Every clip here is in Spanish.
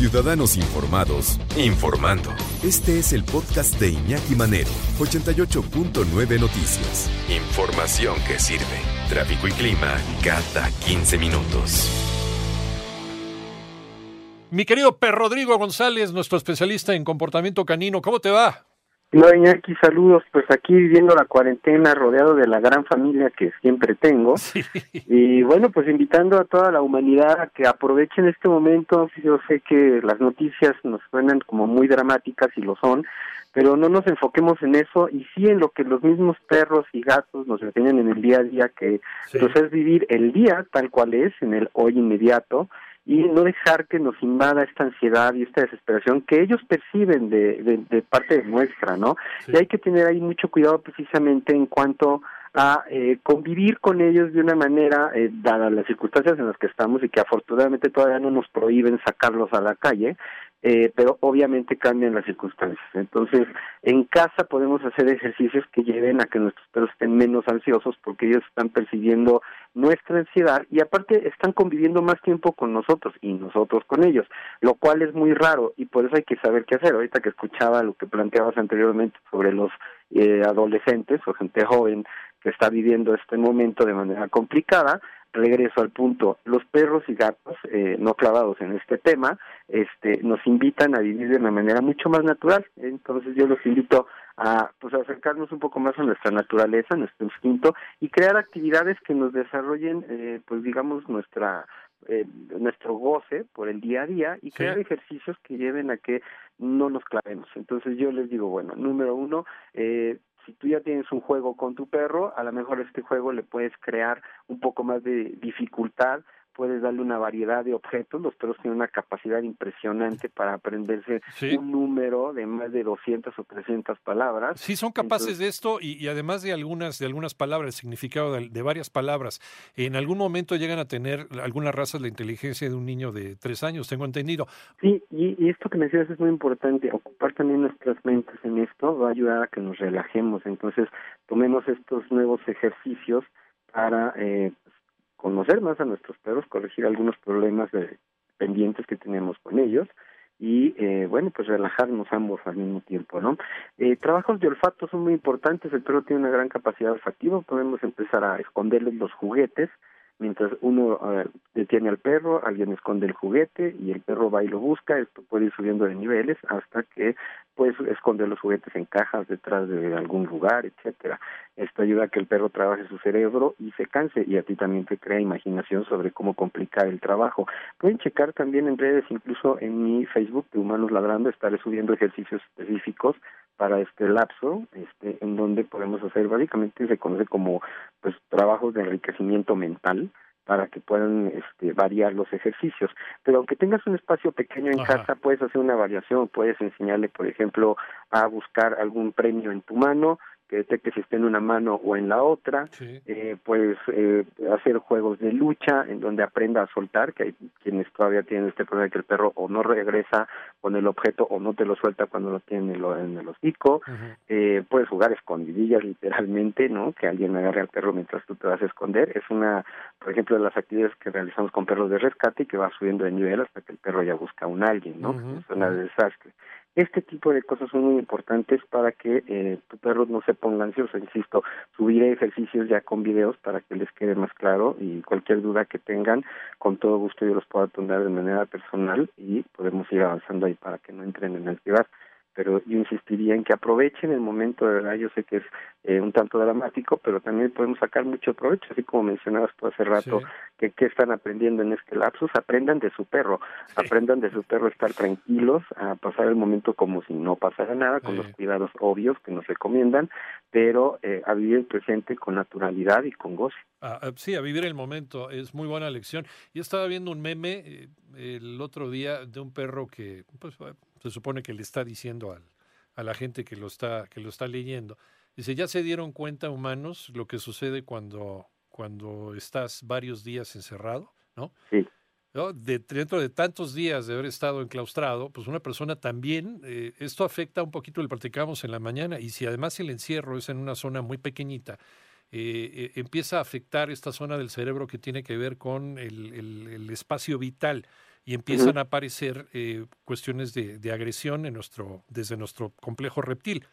Ciudadanos Informados, informando. Este es el podcast de Iñaki Manero, 88.9 Noticias. Información que sirve. Tráfico y clima cada 15 minutos. Mi querido Per Rodrigo González, nuestro especialista en comportamiento canino, ¿cómo te va? Hola Iñaki, saludos. Pues aquí viviendo la cuarentena, rodeado de la gran familia que siempre tengo. Y bueno, pues invitando a toda la humanidad a que aprovechen este momento. Yo sé que las noticias nos suenan como muy dramáticas y lo son, pero no nos enfoquemos en eso y sí en lo que los mismos perros y gatos nos enseñan en el día a día, que pues es vivir el día tal cual es, en el hoy inmediato y no dejar que nos invada esta ansiedad y esta desesperación que ellos perciben de, de, parte nuestra, ¿no? Y hay que tener ahí mucho cuidado precisamente en cuanto a eh, convivir con ellos de una manera, eh, dadas las circunstancias en las que estamos y que afortunadamente todavía no nos prohíben sacarlos a la calle, eh, pero obviamente cambian las circunstancias. Entonces, en casa podemos hacer ejercicios que lleven a que nuestros perros estén menos ansiosos porque ellos están percibiendo nuestra ansiedad y aparte están conviviendo más tiempo con nosotros y nosotros con ellos, lo cual es muy raro y por eso hay que saber qué hacer. Ahorita que escuchaba lo que planteabas anteriormente sobre los eh, adolescentes o gente joven que está viviendo este momento de manera complicada, regreso al punto, los perros y gatos, eh, no clavados en este tema, este, nos invitan a vivir de una manera mucho más natural. Entonces yo los invito a pues acercarnos un poco más a nuestra naturaleza, nuestro instinto y crear actividades que nos desarrollen, eh, pues digamos nuestra eh, nuestro goce por el día a día y crear ejercicios que lleven a que no nos clavemos. Entonces yo les digo, bueno, número uno, eh, si tú ya tienes un juego con tu perro, a lo mejor este juego le puedes crear un poco más de dificultad puedes darle una variedad de objetos. Los perros tienen una capacidad impresionante para aprenderse un número de más de 200 o 300 palabras. Sí, son capaces de esto y, además de algunas de algunas palabras, el significado de, varias palabras. En algún momento llegan a tener algunas razas la inteligencia de un niño de tres años, tengo entendido. Sí, y, esto que mencionas es muy importante. Ocupar también nuestras mentes en esto va a ayudar a que nos relajemos. Entonces, tomemos estos nuevos ejercicios para eh, conocer más a nuestros perros, corregir algunos problemas de, pendientes que tenemos con ellos y eh, bueno pues relajarnos ambos al mismo tiempo no eh, trabajos de olfato son muy importantes el perro tiene una gran capacidad olfativa podemos empezar a esconderles los juguetes mientras uno detiene al perro, alguien esconde el juguete y el perro va y lo busca, esto puede ir subiendo de niveles hasta que puedes esconder los juguetes en cajas detrás de algún lugar, etcétera. Esto ayuda a que el perro trabaje su cerebro y se canse y a ti también te crea imaginación sobre cómo complicar el trabajo. Pueden checar también en redes, incluso en mi Facebook de Humanos Ladrando, estaré subiendo ejercicios específicos para este lapso, este, en donde podemos hacer básicamente se conoce como pues trabajos de enriquecimiento mental para que puedan este, variar los ejercicios. Pero aunque tengas un espacio pequeño en casa, puedes hacer una variación, puedes enseñarle, por ejemplo, a buscar algún premio en tu mano, que detecte si está en una mano o en la otra, eh, pues eh, hacer juegos de lucha en donde aprenda a soltar, que hay quienes todavía tienen este problema de que el perro o no regresa con el objeto o no te lo suelta cuando lo tiene en, en el hocico, eh, puedes jugar escondidillas literalmente, ¿no? Que alguien agarre al perro mientras tú te vas a esconder, es una, por ejemplo, de las actividades que realizamos con perros de rescate y que va subiendo de nivel hasta que el perro ya busca a un alguien, ¿no? Es una desastre. Este tipo de cosas son muy importantes para que eh, tu perro no se ponga ansioso. Insisto, subiré ejercicios ya con videos para que les quede más claro y cualquier duda que tengan, con todo gusto yo los puedo atender de manera personal y podemos ir avanzando ahí para que no entren en ansiedad pero yo insistiría en que aprovechen el momento, de verdad, yo sé que es eh, un tanto dramático, pero también podemos sacar mucho provecho, así como mencionabas tú hace rato, que qué están aprendiendo en este lapsus, aprendan de su perro, aprendan de su perro a estar tranquilos, a pasar el momento como si no pasara nada, con los cuidados obvios que nos recomiendan, pero eh, a vivir el presente con naturalidad y con goce. Ah, sí, a vivir el momento, es muy buena lección. Yo estaba viendo un meme eh, el otro día de un perro que, pues, se supone que le está diciendo al, a la gente que lo está, que lo está leyendo. Dice, ya se dieron cuenta humanos lo que sucede cuando, cuando estás varios días encerrado, ¿no? Sí. De, dentro de tantos días de haber estado enclaustrado, pues una persona también, eh, esto afecta un poquito, lo platicamos en la mañana, y si además el encierro es en una zona muy pequeñita, eh, eh, empieza a afectar esta zona del cerebro que tiene que ver con el, el espacio vital y empiezan a aparecer eh, cuestiones de, de, agresión en nuestro, desde nuestro complejo reptil.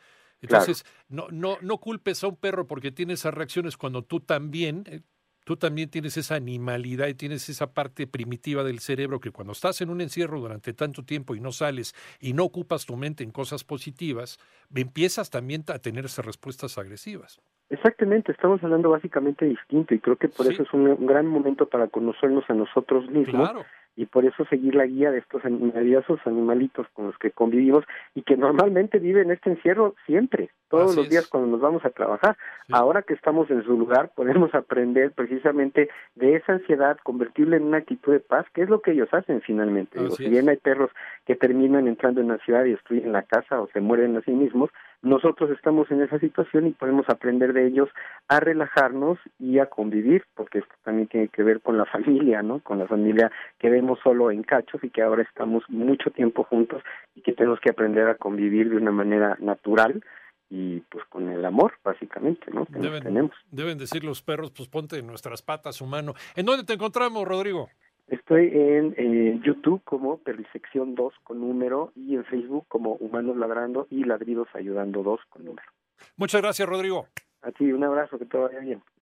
Entonces, no, no, no culpes a un perro porque tiene esas reacciones cuando tú también eh, tú también tienes esa animalidad y tienes esa parte primitiva del cerebro que cuando estás en un encierro durante tanto tiempo y no sales y no ocupas tu mente en cosas positivas, empiezas también a tener esas respuestas agresivas. Exactamente, estamos hablando básicamente distinto y creo que por eso es un, gran momento para conocernos a nosotros mismos claro y por eso seguir la guía de estos maravillosos animalitos con los que convivimos y que normalmente viven este encierro siempre, todos los días cuando nos vamos a trabajar. Ahora que estamos en su lugar, podemos aprender precisamente de esa ansiedad, convertirla en una actitud de paz, que es lo que ellos hacen finalmente. si bien hay perros que terminan entrando en la ciudad y destruyen la casa o se mueren a sí mismos, nosotros estamos en esa situación y podemos aprender de ellos a relajarnos y a convivir, porque esto también tiene que ver con la familia, ¿no? Con la familia que vemos solo en cachos y que ahora estamos mucho tiempo juntos y que tenemos que aprender a convivir de una manera natural y pues con el amor básicamente no deben, tenemos. deben decir los perros pues ponte en nuestras patas humano. En dónde te encontramos Rodrigo Estoy en YouTube como Perrisección 2 con número y en Facebook como Humanos Ladrando y Ladridos Ayudando 2 con número. Muchas gracias, Rodrigo. A ti, un abrazo, que todo vaya bien.